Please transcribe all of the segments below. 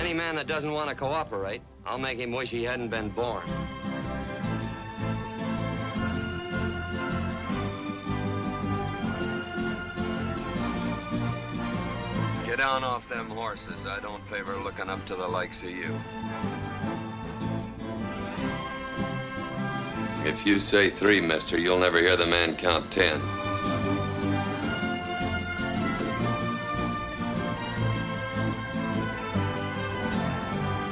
Any man that doesn't want to cooperate, I'll make him wish he hadn't been born. Get down off them horses. I don't favor looking up to the likes of you. If you say three, mister, you'll never hear the man count ten.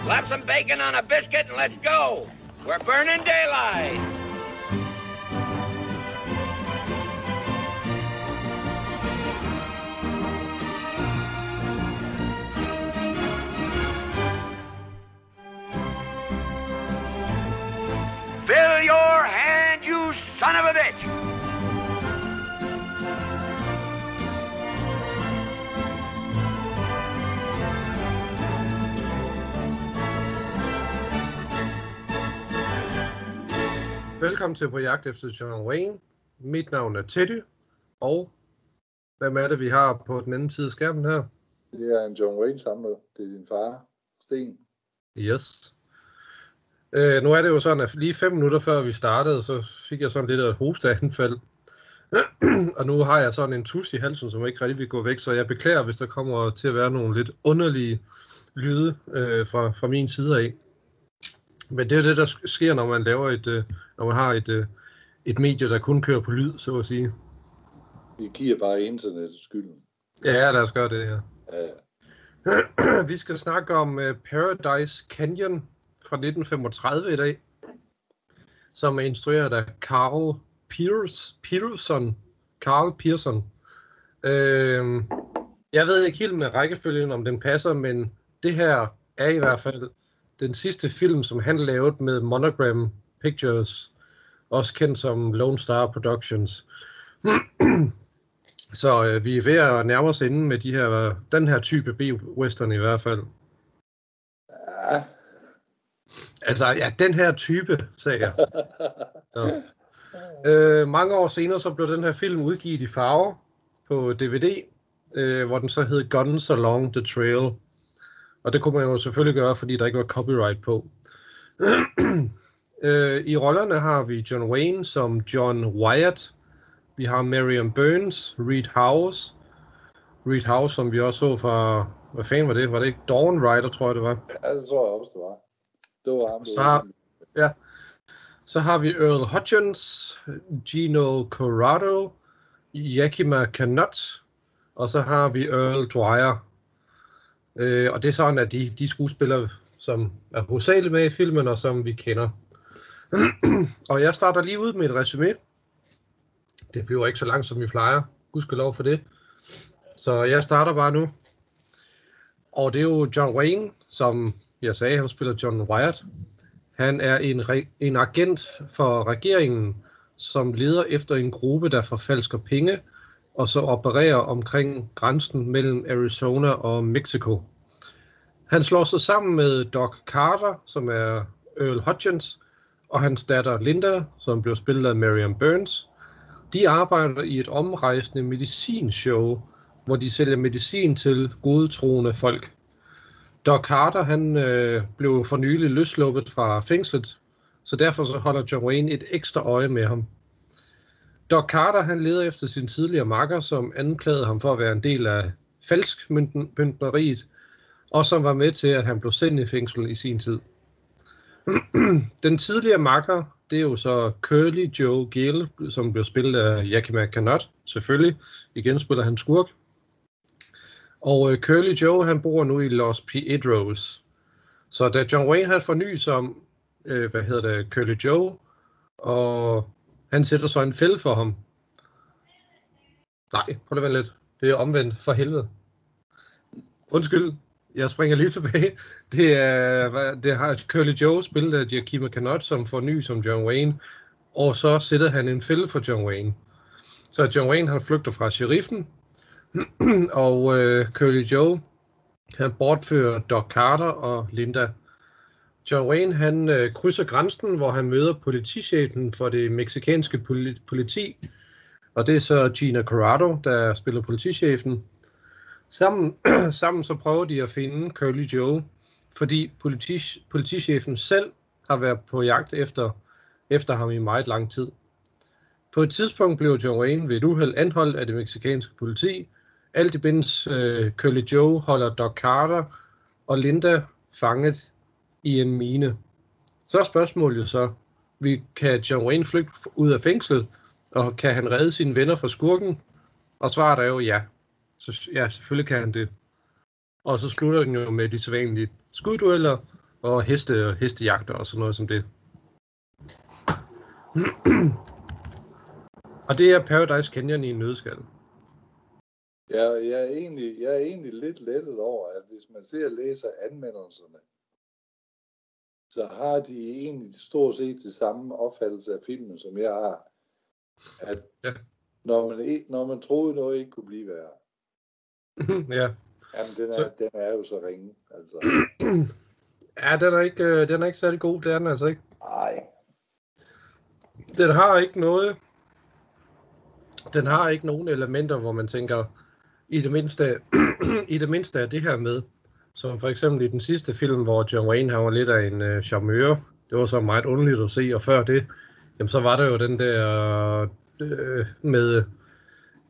Slap some bacon on a biscuit and let's go. We're burning daylight. Fill your hand, you son of a bitch! Velkommen til På jagt efter John Wayne. Mit navn er Teddy, og hvem er det, vi har på den anden side af skærmen her? Det er en John Wayne samler. Det er din far, Sten. Yes. Øh, nu er det jo sådan, at lige fem minutter før vi startede, så fik jeg sådan lidt af et hosteanfald. og nu har jeg sådan en tus i halsen, som ikke rigtig vil gå væk, så jeg beklager, hvis der kommer til at være nogle lidt underlige lyde øh, fra, fra min side af. Men det er det, der sker, når man laver et, øh, når man har et, øh, et medie, der kun kører på lyd, så at sige. Vi giver bare internet skylden. Ja, lad os gøre det her. Ja. vi skal snakke om uh, Paradise Canyon fra 1935 i dag, som er instrueret af Carl Peters, Peterson. Carl Pearson. Uh, jeg ved ikke helt med rækkefølgen, om den passer, men det her er i hvert fald den sidste film, som han lavede med Monogram Pictures, også kendt som Lone Star Productions. Så øh, vi er ved at nærme os inden med de her, den her type B-western i hvert fald. Ja. Altså, ja, den her type, sagde jeg. Så. Øh, mange år senere, så blev den her film udgivet i farver på DVD, øh, hvor den så hed Guns Along the Trail. Og det kunne man jo selvfølgelig gøre, fordi der ikke var copyright på. øh, I rollerne har vi John Wayne som John Wyatt. Vi har Marion Burns, Reed House. Reed House, som vi også så fra... Hvad fanden var det? Var det ikke Dawn Rider, tror jeg det var? ja, det tror jeg også, det var. Det var ham. Så, ja. Så har vi Earl Hutchins, Gino Corrado, Yakima Canut, og så har vi Earl Dwyer. Øh, og det er sådan, at de, de skuespillere, som er hovedsageligt med i filmen, og som vi kender. og jeg starter lige ud med et resume. Det bliver ikke så langt, som vi plejer. Gudskelov for det. Så jeg starter bare nu. Og det er jo John Wayne, som jeg sagde, han spiller John Wyatt. Han er en, re- en agent for regeringen, som leder efter en gruppe, der forfalsker penge, og så opererer omkring grænsen mellem Arizona og Mexico. Han slår sig sammen med Doc Carter, som er Earl Hutchins, og hans datter Linda, som blev spillet af Marion Burns. De arbejder i et omrejsende medicinshow, hvor de sælger medicin til godtroende folk. Doc Carter, han øh, blev for nylig løsluppet fra fængslet, så derfor så holder John Wayne et ekstra øje med ham. Doc Carter, han leder efter sin tidligere makker, som anklagede ham for at være en del af falsk myndneriet, og som var med til, at han blev sendt i fængsel i sin tid. Den tidligere makker, det er jo så Curly Joe Gill, som blev spillet af Yakima Canut, selvfølgelig. Igen spiller han skurk. Og øh, Curly Joe, han bor nu i Los Piedros. Så da John Wayne har forny som, øh, hvad hedder det, Curly Joe, og han sætter så en fælde for ham. Nej, prøv lige lidt. Det er omvendt for helvede. Undskyld, jeg springer lige tilbage. Det, er, hvad- det har Curly Joe spillet af Giacchino Canot som får ny som John Wayne, og så sætter han en fælde for John Wayne. Så John Wayne han flygter fra sheriffen, og øh, Curly Joe han bortfører Doc Carter og Linda. John Wayne han øh, krydser grænsen, hvor han møder politichefen for det meksikanske politi, og det er så Gina Corrado, der spiller politichefen. Sammen, sammen så prøver de at finde Curly Joe, fordi politi, politichefen selv har været på jagt efter, efter ham i meget lang tid. På et tidspunkt blev John Wayne ved et uheld anholdt af det meksikanske politi. Alt imens øh, Curly Joe holder Doc Carter og Linda fanget i en mine. Så er spørgsmålet jo så, vi, kan John Wayne flygte ud af fængslet, og kan han redde sine venner fra skurken? Og svaret er jo ja. Så ja, selvfølgelig kan han det. Og så slutter den jo med de sædvanlige skuddueller og heste og hestejagter og sådan noget som det. og det er Paradise Canyon i en nødskal. Ja, jeg er, egentlig, jeg er egentlig lidt lettet over, at hvis man ser og læser anmeldelserne, så har de egentlig stort set det samme opfattelse af filmen, som jeg har. At Ja. når, man, når man troede noget ikke kunne blive værre, ja. jamen den er, Så- den er jo så ringe. Altså, ja, den er, ikke, øh, den er ikke særlig god, det er den altså ikke. nej. Den har ikke noget, den har ikke nogen elementer, hvor man tænker, i det mindste, i det mindste er det her med, som for eksempel i den sidste film, hvor John Wayne han var lidt af en øh, charmeur. Det var så meget underligt at se, og før det, jamen så var der jo den der øh, med,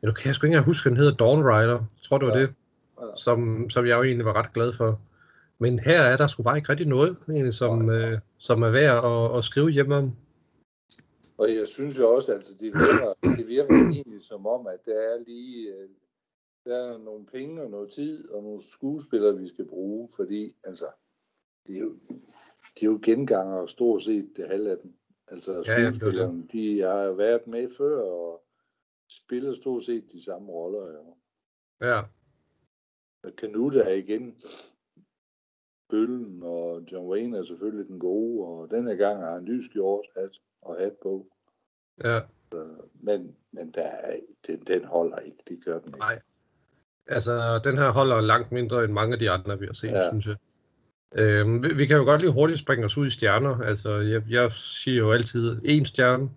du kan jeg sgu ikke huske, den hedder Dawn Rider. Jeg tror, det var Ja. det, som, som jeg jo egentlig var ret glad for. Men her er der sgu bare ikke rigtig noget, egentlig, som, øh, som er værd at, at skrive hjem om. Og jeg synes jo også, altså det virker, det virker egentlig som om, at der er lige øh, der er nogle penge og noget tid og nogle skuespillere, vi skal bruge, fordi altså, det er jo, de er jo genganger stort set det halve af dem. Altså Ja, ja, det det. skuespillerne, de har været med før og spiller stort set de samme roller. Ja. Ja, Canute er igen Bøllen, og John Wayne er selvfølgelig den gode, og denne gang har han lys gjort hat og hat på. ja. Men, men der er, den, den holder ikke, det gør den ikke. Nej. Altså, den her holder langt mindre end mange af de andre, vi har set, ja. Ja. synes jeg. Øhm, vi, vi kan jo godt lige hurtigt springe os ud i stjerner. Altså, jeg, jeg siger jo altid én stjerne,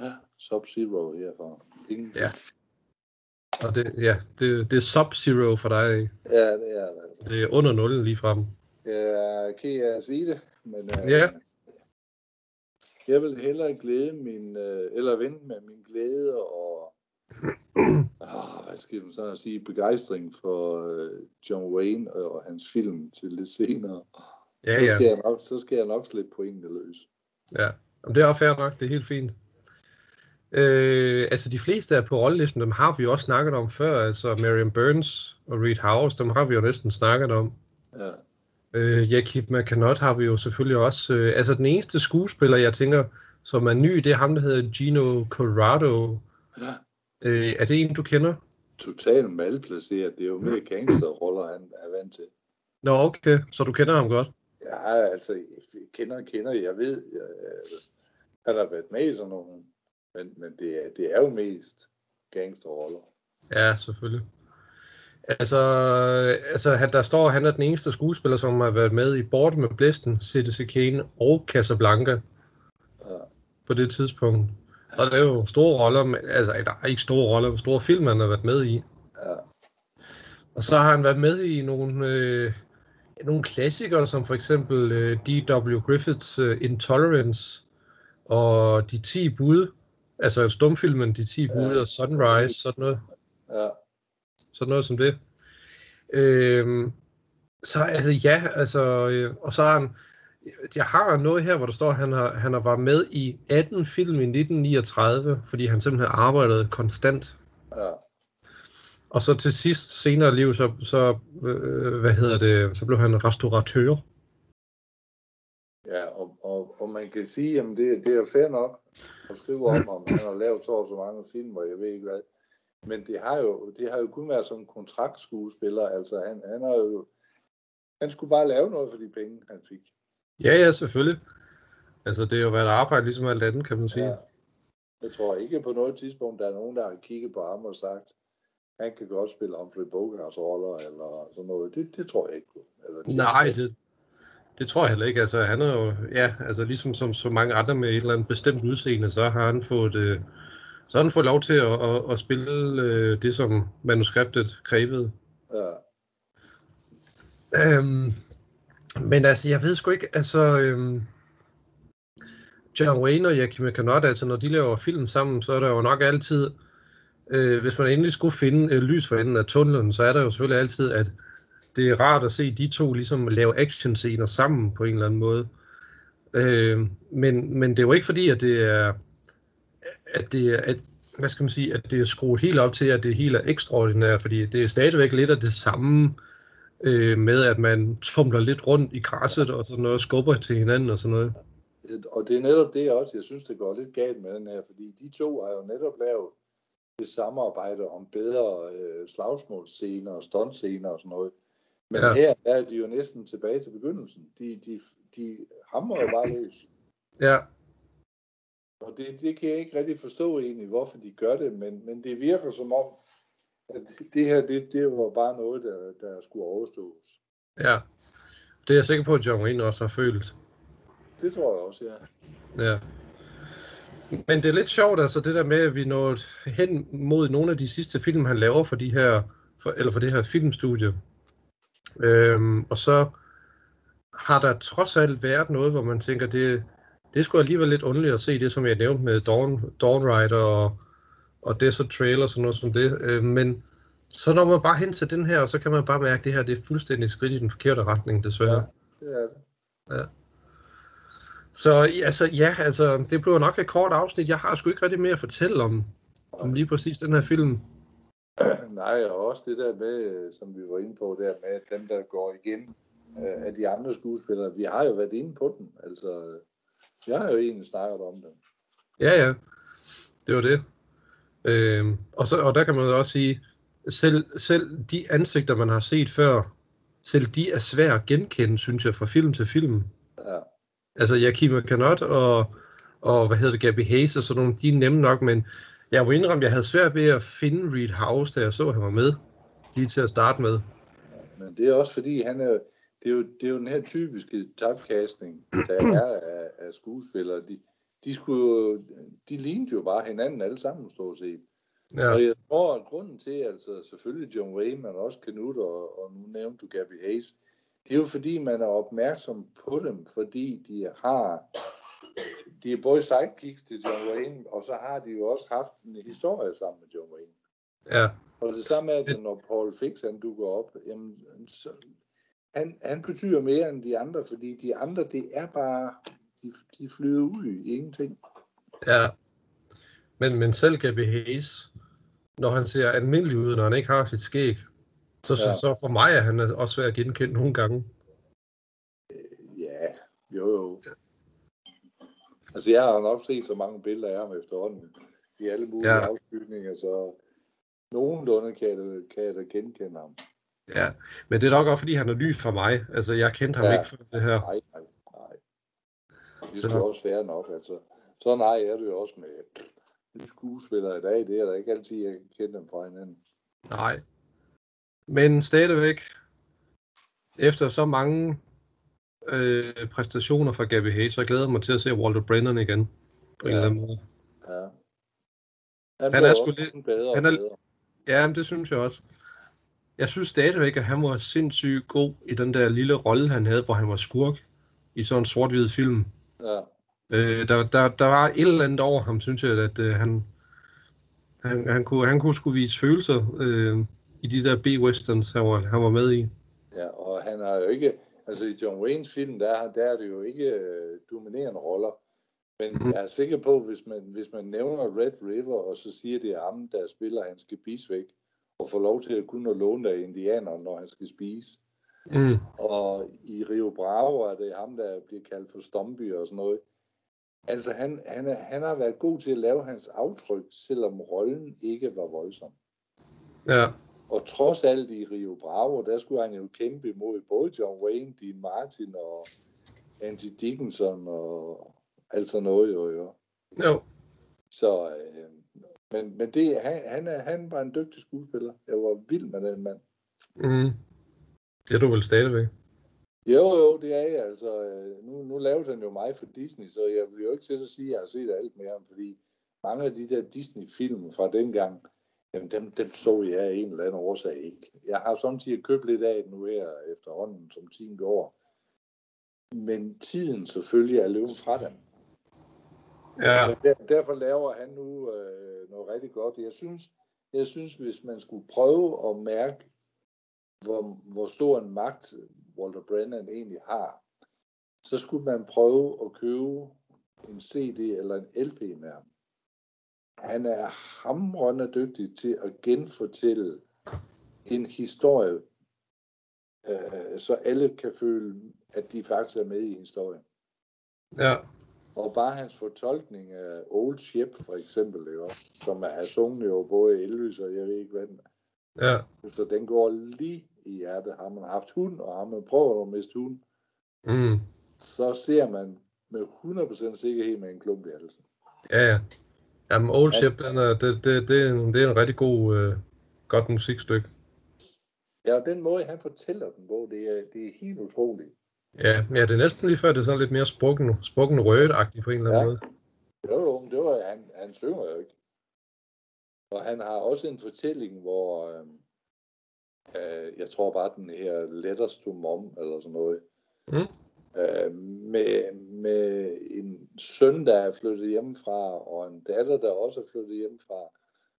Ja, Sub-Zero herfra. Ingen... Ja. og det, ja, det, det er Sub-Zero for dig. ja, det er det altså. Det er under nullen lige frem. Jeg ked af at sige det, men øh, Ja. jeg vil hellere glæde min, øh, eller vente med min glæde og ah, hvad skal man så sige, begejstring for øh, John Wayne og hans film til lidt senere. Ja, så, skal ja. jeg nok, så skal jeg nok slippe pointene løs. ja. Jamen, det er også fair nok, det er helt fint. Øh, altså, de fleste er på rollelisten, dem har vi jo også snakket om før. Altså, Marion Burns og Reed House, dem har vi jo næsten snakket om. Ja. Øh, Jakib McCanott har vi jo selvfølgelig også. Øh, altså den eneste skuespiller, jeg tænker, som er ny, det er ham, der hedder Gino Corrado. ja. Øh, er det en, du kender? Totalt malplaceret. Det er jo mere gangsterroller, han er vant til. Nå, okay, så du kender ham godt. Ja, altså, jeg kender, kender, jeg ved, øh, han har været med i sådan nogle, men, men det, er, det er jo mest gangsterroller. Ja, selvfølgelig. Altså, altså han, der står, han er den eneste skuespiller, som har været med i Borte med Blæsten, Citizen Kane og Casablanca Ja. på det tidspunkt. Og det er jo store roller, men, altså der er ikke store roller, men store film, han har været med i. Ja. Og så har han været med i nogle, øh, nogle klassikere, som for eksempel øh, D.W. Griffiths øh, Intolerance og De 10 bud. Altså stumfilmen De 10 bud Ja. og Sunrise, sådan noget, Ja. sådan noget som det. Øhm, så altså ja, altså, øh, og så har han, jeg har noget her, hvor der står, at han har, han har været med i 18 film i 1939, fordi han simpelthen arbejdede konstant. ja. Og så til sidst, senere i livet, så, så øh, hvad hedder det, så blev han restauratør. Ja, og, og, og man kan sige, at det, det er fair nok at skrive om, om han har lavet så og så mange film, og jeg ved ikke hvad. Men det har jo, det har jo kun været som kontraktskuespiller. Altså, han, han har jo... Han skulle bare lave noget for de penge, han fik. Ja, ja, selvfølgelig. Altså, det har jo været arbejde ligesom alt andet, kan man sige. Ja. Jeg tror ikke på noget tidspunkt, der er nogen, der har kigget på ham og sagt, han kan godt spille Humphrey Bogarts roller, eller sådan noget. Det, det tror jeg ikke. Eller James Nej, det, det tror jeg heller ikke. Altså, han er jo, ja, altså ligesom som så mange andre med et eller andet bestemt udseende, så har han fået, øh, så har han fået lov til at, at, at spille øh, det, som manuskriptet krævede. Ja. Øhm, men altså, jeg ved sgu ikke, altså... Øhm, John Wayne og Jackie McCanott, altså når de laver film sammen, så er der jo nok altid, øh, hvis man endelig skulle finde øh, lys for enden af tunnelen, så er der jo selvfølgelig altid, at det er rart at se de to ligesom lave actionscener sammen på en eller anden måde. Øh, men, men det er jo ikke fordi, at det er, at det er, at, hvad skal man sige, at det er skruet helt op til, at det helt er ekstraordinært, fordi det er stadigvæk lidt af det samme øh, med, at man tumler lidt rundt i græsset og sådan noget, skubber til hinanden og sådan noget. Og det er netop det også, jeg synes, det går lidt galt med den her, fordi de to har jo netop lavet det samarbejde om bedre øh, slagsmålscener og stuntscener og sådan noget. Men ja. her er de jo næsten tilbage til begyndelsen. De, de, de hammer jo bare løs. Ja. Og det, det kan jeg ikke rigtig forstå egentlig, hvorfor de gør det, men, men det virker som om, det her, det, det var bare noget, der, der skulle overstås. Ja. Det er jeg sikker på, at John Wayne også har følt. Det tror jeg også, ja. Ja. Men det er lidt sjovt, altså det der med, at vi nåede hen mod nogle af de sidste film, han laver for de her, for, eller for det her filmstudie. Øhm, og så har der trods alt været noget, hvor man tænker, det, det skulle alligevel lidt underligt at se det, som jeg nævnte med Dawn, Dawn Rider og, og Desert Trail og sådan noget som det. Øhm, men så når man bare hen til den her, og så kan man bare mærke, at det her det er fuldstændig skridt i den forkerte retning, desværre. Ja, det er det. Ja. Så altså, ja, altså, det blev nok et kort afsnit. Jeg har sgu ikke rigtig mere at fortælle om, om lige præcis den her film. Nej, og også det der med, som vi var inde på der med, at dem, der går igen af de andre skuespillere, vi har jo været inde på den. Altså, jeg har jo egentlig snakket om dem. Ja, ja. Det var det. Øhm, og, så, og der kan man også sige, selv, selv de ansigter, man har set før, selv de er svære at genkende, synes jeg, fra film til film. Ja. Altså, Yakima Kanot og, og hvad hedder det, Gabby Hayes og sådan nogle, de er nemme nok, men jeg må indrømme, jeg havde svært ved at finde Reed House, da jeg så, at han var med, lige til at starte med. Men det er også fordi, han er, det, er jo, det er jo den her typiske typecasting, der er af, af skuespillere. De, de, skulle, de lignede jo bare hinanden alle sammen, stort set. Ja. Og jeg tror, at grunden til, altså selvfølgelig John Wayne, men også Knut, og, og nu nævnte du Gabby Hayes, det er jo fordi, man er opmærksom på dem, fordi de har de er både sidekicks til John Wayne, og så har de jo også haft en historie sammen med John Wayne. Ja. Og det samme er, at når Paul Fix han dukker op, jamen, så, han, han betyder mere end de andre, fordi de andre, det er bare, de, de flyder ud i ingenting. Ja. Men, men selv Gabby Hayes, når han ser almindelig ud, når han ikke har sit skæg, så, ja. så, så for mig er han også svært at genkende nogle gange. Ja, jo jo. Ja. Altså jeg har nok set så mange billeder af ham efterhånden i alle mulige ja. afskygninger, så nogenlunde kan jeg, kan jeg da genkende ham. Ja, men det er nok også, fordi han er ny for mig. Altså, jeg kendte ham ja. ikke for det her. Nej, nej. Det skal så... også være nok, altså. Sådan har jeg det jo også med nye skuespillere i dag. Det er der ikke altid, jeg kan kende dem fra hinanden. Nej. Men stadigvæk, efter så mange øh, præstationer fra Gabby Hayes, så jeg glæder mig til at se Walter Brennan igen. På ja. en eller anden måde. Ja. Han, han er sgu lidt bedre han er, bedre. Ja, men det synes jeg også. Jeg synes stadigvæk, at han var sindssygt god i den der lille rolle, han havde, hvor han var skurk i sådan en sort-hvid film. Ja. Øh, der, der, der var et eller andet over ham, synes jeg, at øh, han, han, han, kunne, han kunne skulle vise følelser øh, i de der B-westerns, han var, han var med i. Ja, og han har jo ikke, altså i John Waynes film, der, der er det jo ikke øh, dominerende roller. Men mm. jeg er sikker på, hvis man, hvis man nævner Red River, og så siger det er ham, der spiller hans gebis væk, og får lov til at kunne låne af indianerne, når han skal spise. Mm. Og i Rio Bravo er det ham, der bliver kaldt for Stomby og sådan noget. Altså, han, han, er, han har været god til at lave hans aftryk, selvom rollen ikke var voldsom. Ja. Og trods alt i Rio Bravo, der skulle han jo kæmpe imod både John Wayne, Dean Martin og Andy Dickinson og alt sådan noget jo. Jo. jo. Så, øh, men, men det, han, han, er, han var en dygtig skuespiller. Jeg var vild med den mand. Mm. Det er du vel stadigvæk? Jo, jo, det er jeg. Altså, øh, nu, nu lavede han jo mig for Disney, så jeg vil jo ikke til at sige, at jeg har set alt med ham, fordi mange af de der Disney-film fra dengang, jamen dem, dem så jeg af en eller anden årsag ikke. Jeg har samtidig købt lidt af nu her efterhånden, som tiden går. men tiden selvfølgelig er løbet fra dem. Ja, Der, derfor laver han nu øh, noget rigtig godt. Jeg synes, jeg synes, hvis man skulle prøve at mærke, hvor, hvor stor en magt Walter Brennan egentlig har, så skulle man prøve at købe en CD eller en LP med ham. Han er hamrende dygtig til at genfortælle en historie, øh, så alle kan føle, at de faktisk er med i historien. ja, Og bare hans fortolkning af Old Ship, for eksempel, også, som er sunget jo både Elvis og jeg ved ikke hvad den ja, Så den går lige i hjertet. Har man haft hund, og har man prøvet at miste hund, mm, så ser man med 100% sikkerhed med en klump i halsen. ja, ja. Jamen, Old Ship, den er, det, det, det, er en- det er en rigtig god, øh, godt musikstykke. Ja, og den måde, han fortæller den på, det er, det er helt utroligt. Ja, ja, det er næsten lige før, det er sådan lidt mere spukken, spukken rødt-agtigt på en eller anden Ja. måde. Jo, jo, men det var, han, han synger jo ikke. Og han har også en fortælling, hvor, øh, øh, jeg tror bare, den her Letters to Mom, eller sådan noget, Mm. øh, med, med en søn, der er flyttet hjemmefra, og en datter, der også er flyttet hjemmefra.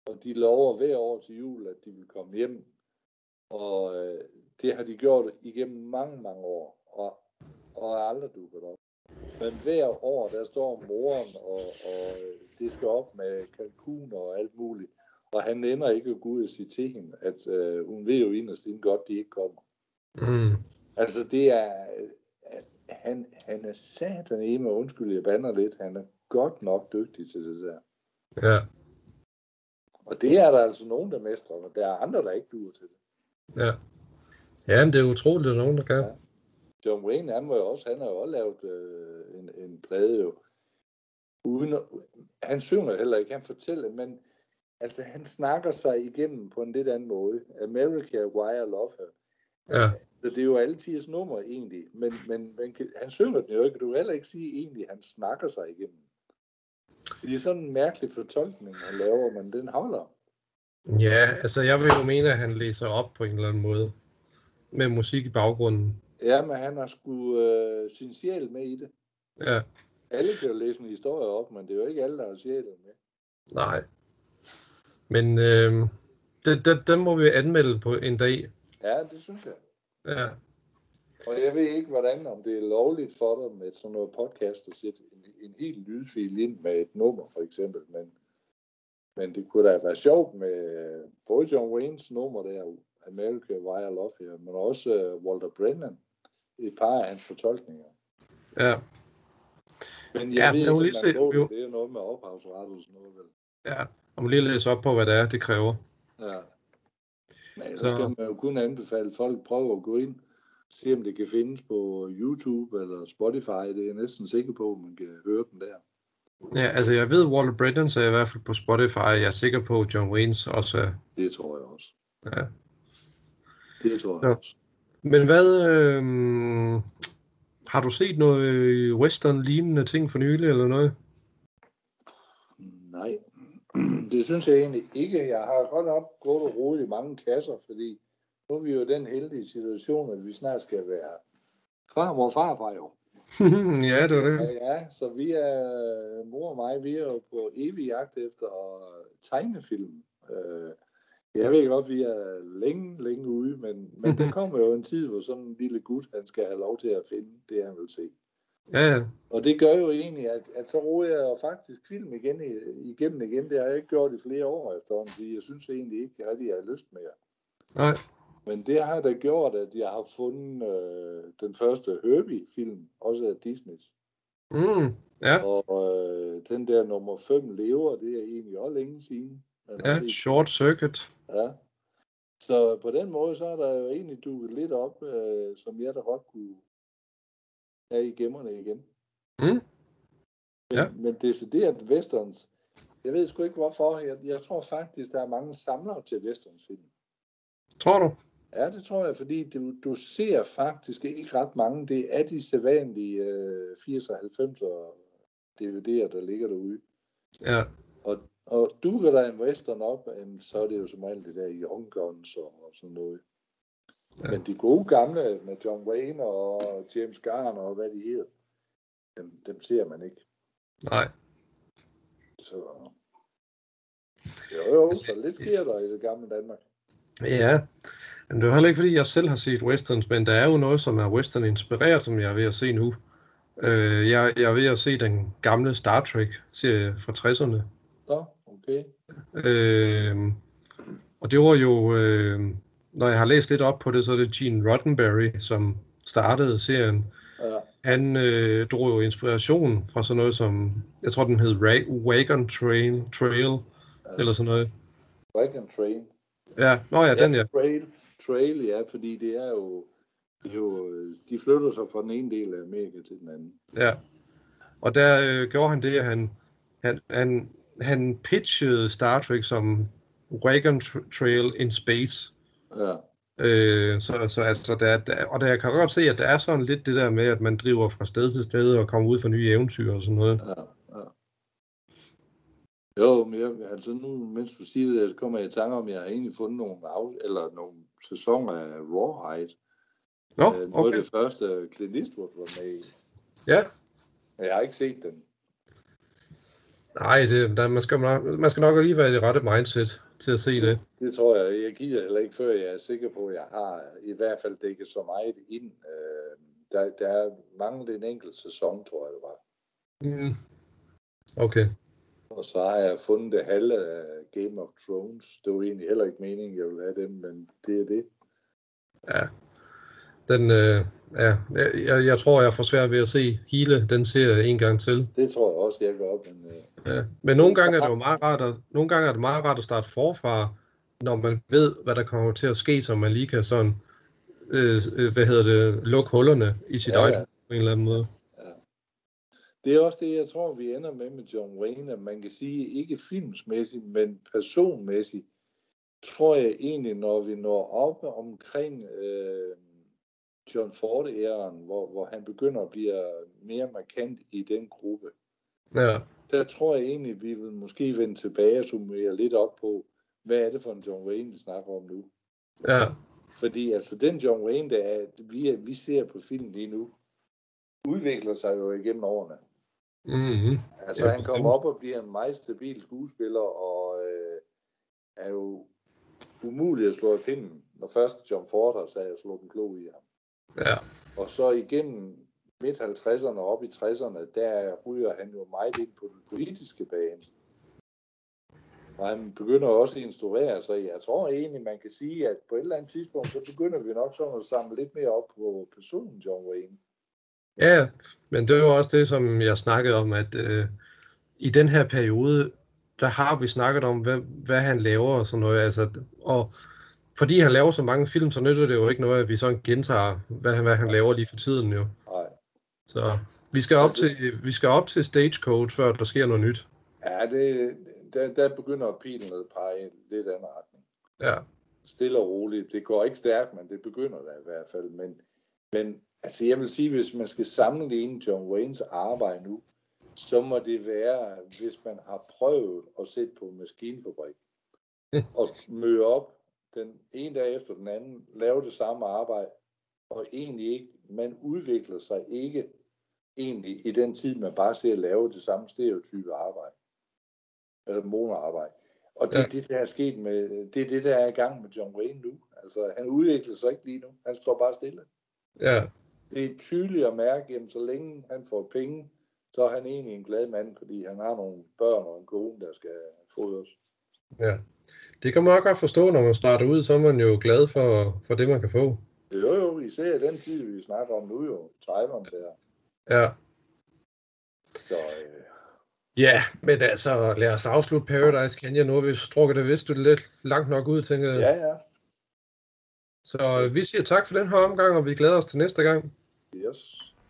Og de lover hver år til jul, at de vil komme hjem. Og øh, det har de gjort igennem mange, mange år, og, og er aldrig dukket op. Men hver år, der står moren, og, og øh, det skal op med kalkun og alt muligt. Og han ender ikke at gå ud og sige til hende, at øh, hun ved jo inderst inden godt, de ikke kommer. Mm, Altså det er, øh, han, han er satan med undskyld, jeg bander lidt, han er godt nok dygtig til det der. ja, Og det er der altså nogen, der mestrer, men der er andre, der ikke duer til det. ja. Ja, men det er utroligt, at der er nogen, der kan. Ja. John Wayne, han, var jo også, han har jo også lavet øh, en, en plade jo. Uden at, han synger heller ikke, han fortæller, men altså han snakker sig igennem på en lidt anden måde. America, Why I Love Her. Ja, Så det er jo alle tiders nummer egentlig, men, men, men han synger den jo ikke, du kan heller ikke sige egentlig, han snakker sig igennem. Det er sådan en mærkelig fortolkning, han laver, men den holder. ja, altså jeg vil jo mene, at han læser op på en eller anden måde. Med musik i baggrunden. Ja, men han har sgu øh, sin sjæl med i det. Ja, Alle kan jo læse en historie op, men det er jo ikke alle, der har sjælen med. nej. Men øh, den, den, den må vi anmelde på en dag. Ja, det synes jeg. Ja, Og jeg ved ikke, hvordan, om det er lovligt for dig med sådan noget podcast at sætte en, en helt lydfil ind med et nummer, for eksempel. Men, men det kunne da være sjovt med både John Waynes nummer der, America, Why I Love Here, men også uh, Walter Brennan. Et par af hans fortolkninger. ja, Men jeg Ja, ved jeg ikke, lige se- det. Det er noget med ophavsret og sådan noget, vel? Ja. Og må lige læse op på, hvad det er, det kræver. Ja. Men så skal man jo kun anbefale folk prøve at gå ind se om det kan findes på YouTube eller Spotify. Det er jeg næsten sikker på, at man kan høre den der. Ja, altså jeg ved, Walter Brennan er i hvert fald på Spotify. Jeg er sikker på, at John Waynes også er. Det tror jeg også. Ja. Det tror jeg Ja. også. Men hvad, øh, har du set noget western-lignende ting for nylig, eller noget? Nej, det synes jeg egentlig ikke. Jeg har godt nok gået og rodet i mange kasser, fordi nu er vi jo i den heldige situation, at vi snart skal være farmor og farfar jo. ja, det Ja, det. ja, så vi er, mor og mig, vi er jo på evig jagt efter tegnefilm. Øh, Jeg ved godt, vi er længe, længe ude, men, men der kommer jo en tid, hvor sådan en lille gut, han skal have lov til at finde det, han vil se. Ja, ja. Og det gør jo egentlig, at, at så roer jeg jo faktisk film igen, igennem igen. Det har jeg ikke gjort i flere år efterhånden, fordi jeg synes egentlig ikke, jeg rigtig har lyst mere. Nej. Men det har da gjort, at jeg har fundet øh, den første Herbie-film, også af Disneys. Mm, ja. Og øh, den der nummer 5 lever, det er egentlig også længe siden. Ja. Short Circuit. ja. Så på den måde, så er der jo egentlig dukket lidt op, øh, som jeg da godt kunne have i gemmerne igen. Mm. Ja. Men decideret westerns, jeg ved sgu ikke hvorfor. Jeg, jeg tror faktisk, der er mange samlere til westernsfilm. Tror du? Ja, det tror jeg, fordi du, du ser faktisk ikke ret mange. Det er de sædvanlige øh, 80'er og 90'er DVD'er, der ligger derude. Ja. Og, og dukker der en western op, så er det jo som regel det der Young Guns og, og sådan noget. Ja. Men de gode gamle med John Wayne og James Garner og hvad de hedder, dem, dem ser man ikke. Nej. Så... Jo, jo, så lidt sker der i det gamle Danmark. Ja, men det er heller ikke, fordi jeg selv har set westerns, men der er jo noget, som er western-inspireret, som jeg er ved at se nu. Øh, jeg, jeg er ved at se den gamle Star Trek-serie fra 60'erne. Nå, okay. Øh, og det var jo, øh, når jeg har læst lidt op på det, så er det Gene Roddenberry, som startede serien. Ja. Han øh, drog jo inspiration fra sådan noget som, jeg tror den hed Ra- Wagon Trail, Trail eller sådan noget. Wagon Train. Ja, nå ja, den ja. Trail, trail, ja, fordi det er jo, det er jo, de flytter sig fra den ene del af Amerika til den anden. Ja. Og der øh, gjorde han det, at han, han, han, han pitchede Star Trek som Wagon Tr- Trail in Space. Ja, Øh, så, så altså, der, der, og der jeg kan godt se, at der er sådan lidt det der med, at man driver fra sted til sted og kommer ud for nye eventyr og sådan noget. ja, ja. Jo, men jeg, altså nu, mens du siger det, så kommer jeg i tanke om, at jeg har egentlig fundet nogle, af, eller nogle sæsoner af Rawhide. Nå, Øh, Noget af okay. det første, Clint Eastwood var med i. Ja, Jeg har ikke set den. nej, det, der, man, skal man skal nok lige være i det rette mindset til at se det. Det tror jeg. Jeg gider heller ikke, før jeg er sikker på, at jeg har i hvert fald dækket så meget ind. Øh, der, der er manglet en enkelt sæson, tror jeg det var. Mm. Okay. Og så har jeg fundet det halve af Game of Thrones. Det var egentlig heller ikke meningen, jeg ville have dem, men det er det. Ja. Den, øh, ja, jeg, jeg, tror, jeg får svært ved at se hele den serie en gang til. Det tror jeg også, jeg gør. Men, øh, Ja. Men nogle gange er det jo meget rart at, nogle gange er det meget rart at starte forfra, når man ved, hvad der kommer til at ske, så man lige kan sådan, øh, øh, hvad hedder det, lukke hullerne i sit Ja, ja, ja. på en eller anden måde. det er også det, jeg tror, vi ender med med John Wayne, at man kan sige, ikke filmsmæssigt, men personmæssigt, tror jeg egentlig, når vi når op omkring øh, John Ford-æren, hvor, hvor han begynder at blive mere markant i den gruppe, Ja, der tror jeg egentlig, vi vil måske vende tilbage og summere lidt op på, hvad er det for en John Wayne, vi snakker om nu. ja, Fordi altså den John Wayne, der er, vi, vi ser på film lige nu, udvikler sig jo igennem årene. mm-hmm. Altså Ja, han kommer op og bliver en meget stabil skuespiller, og øh, er jo umulig at slå i pinden, når først John Ford har sagt at slå den klo i ham. Ja, Og så igennem midt 50'erne og op i 60'erne, der ryger han jo meget ind på den politiske bane. Og han begynder også at instruere, så jeg tror egentlig, man kan sige, at på et eller andet tidspunkt, så begynder vi nok sådan at samle lidt mere op på personen John Wayne. ja, men det var også det, som jeg snakkede om, at øh, i den her periode, der har vi snakket om, hvad, hvad han laver og sådan noget, altså, og fordi han laver så mange film, så nytter det jo ikke noget, at vi sådan gentager, hvad, han- hvad han laver lige for tiden jo. Nej. Så vi skal op Altså- til, vi skal op til Stagecoach, før der sker noget nyt. Ja, det, der, der begynder pilen at pege i lidt anden retning. Ja, Stille og roligt. Det går ikke stærkt, men det begynder der i hvert fald. Men, men altså jeg vil sige, hvis man skal sammenligne John Waynes arbejde nu, så må det være, hvis man har prøvet at sætte på en maskinfabrik og møde op den ene dag efter den anden, lave det samme arbejde, og egentlig ikke, man udvikler sig ikke egentlig i den tid, man bare ser at lave det samme stereotype arbejde. Eller monoarbejde. Og det er Ja. det, der er sket med, det er det, der er i gang med John Wayne nu. Altså, han udvikler sig ikke lige nu. Han står bare stille. ja, Det er tydeligt at mærke, at så længe han får penge, så er han egentlig en glad mand, fordi han har nogle børn og en kone, der skal fodres. ja. Det kan man nok godt forstå, når man starter ud, så er man jo glad for, for det, man kan få. Jo, jo, især i den tid, vi snakker om nu jo, 30'erne der. Ja. Så øh, Ja, men altså, lad os afslutte Paradise Canyon. Nu vi strukket det vist lidt langt nok ud, tænker jeg. ja, ja. Så øh, vi siger tak for den her omgang, og vi glæder os til næste gang. Yes.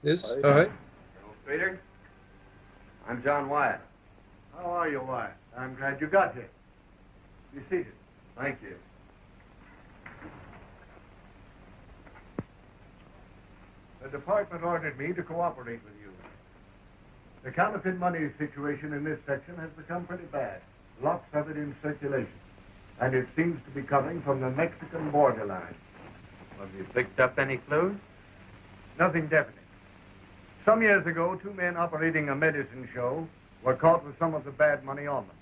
Yes, Hej. hej. hej. Hello, Peter. I'm John Wyatt. How are you, Wyatt? I'm glad you got here. Be seated. Thank you. The department ordered me to cooperate with you. The counterfeit money situation in this section has become pretty bad. Lots of it in circulation. And it seems to be coming from the Mexican borderline. Have you picked up any clues? Nothing definite. Some years ago, two men operating a medicine show were caught with some of the bad money on them.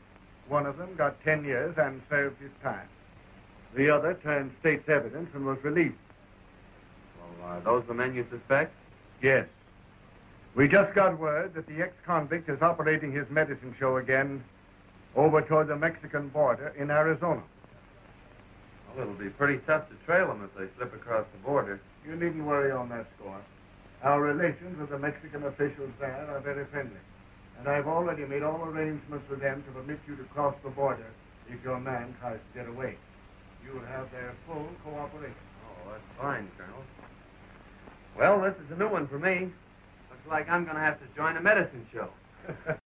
One of them got 10 years and served his time. The other turned state's evidence and was released. Well, are those the men you suspect? Yes. We just got word that the ex-convict is operating his medicine show again over toward the Mexican border in Arizona. Well, it'll be pretty tough to trail them if they slip across the border. You needn't worry on that score. Our relations with the Mexican officials there are very friendly. And I've already made all arrangements with them to permit you to cross the border if your man tries to get away. You'll have their full cooperation. Oh, that's fine, Colonel. Well, this is a new one for me. Looks like I'm going to have to join a medicine show.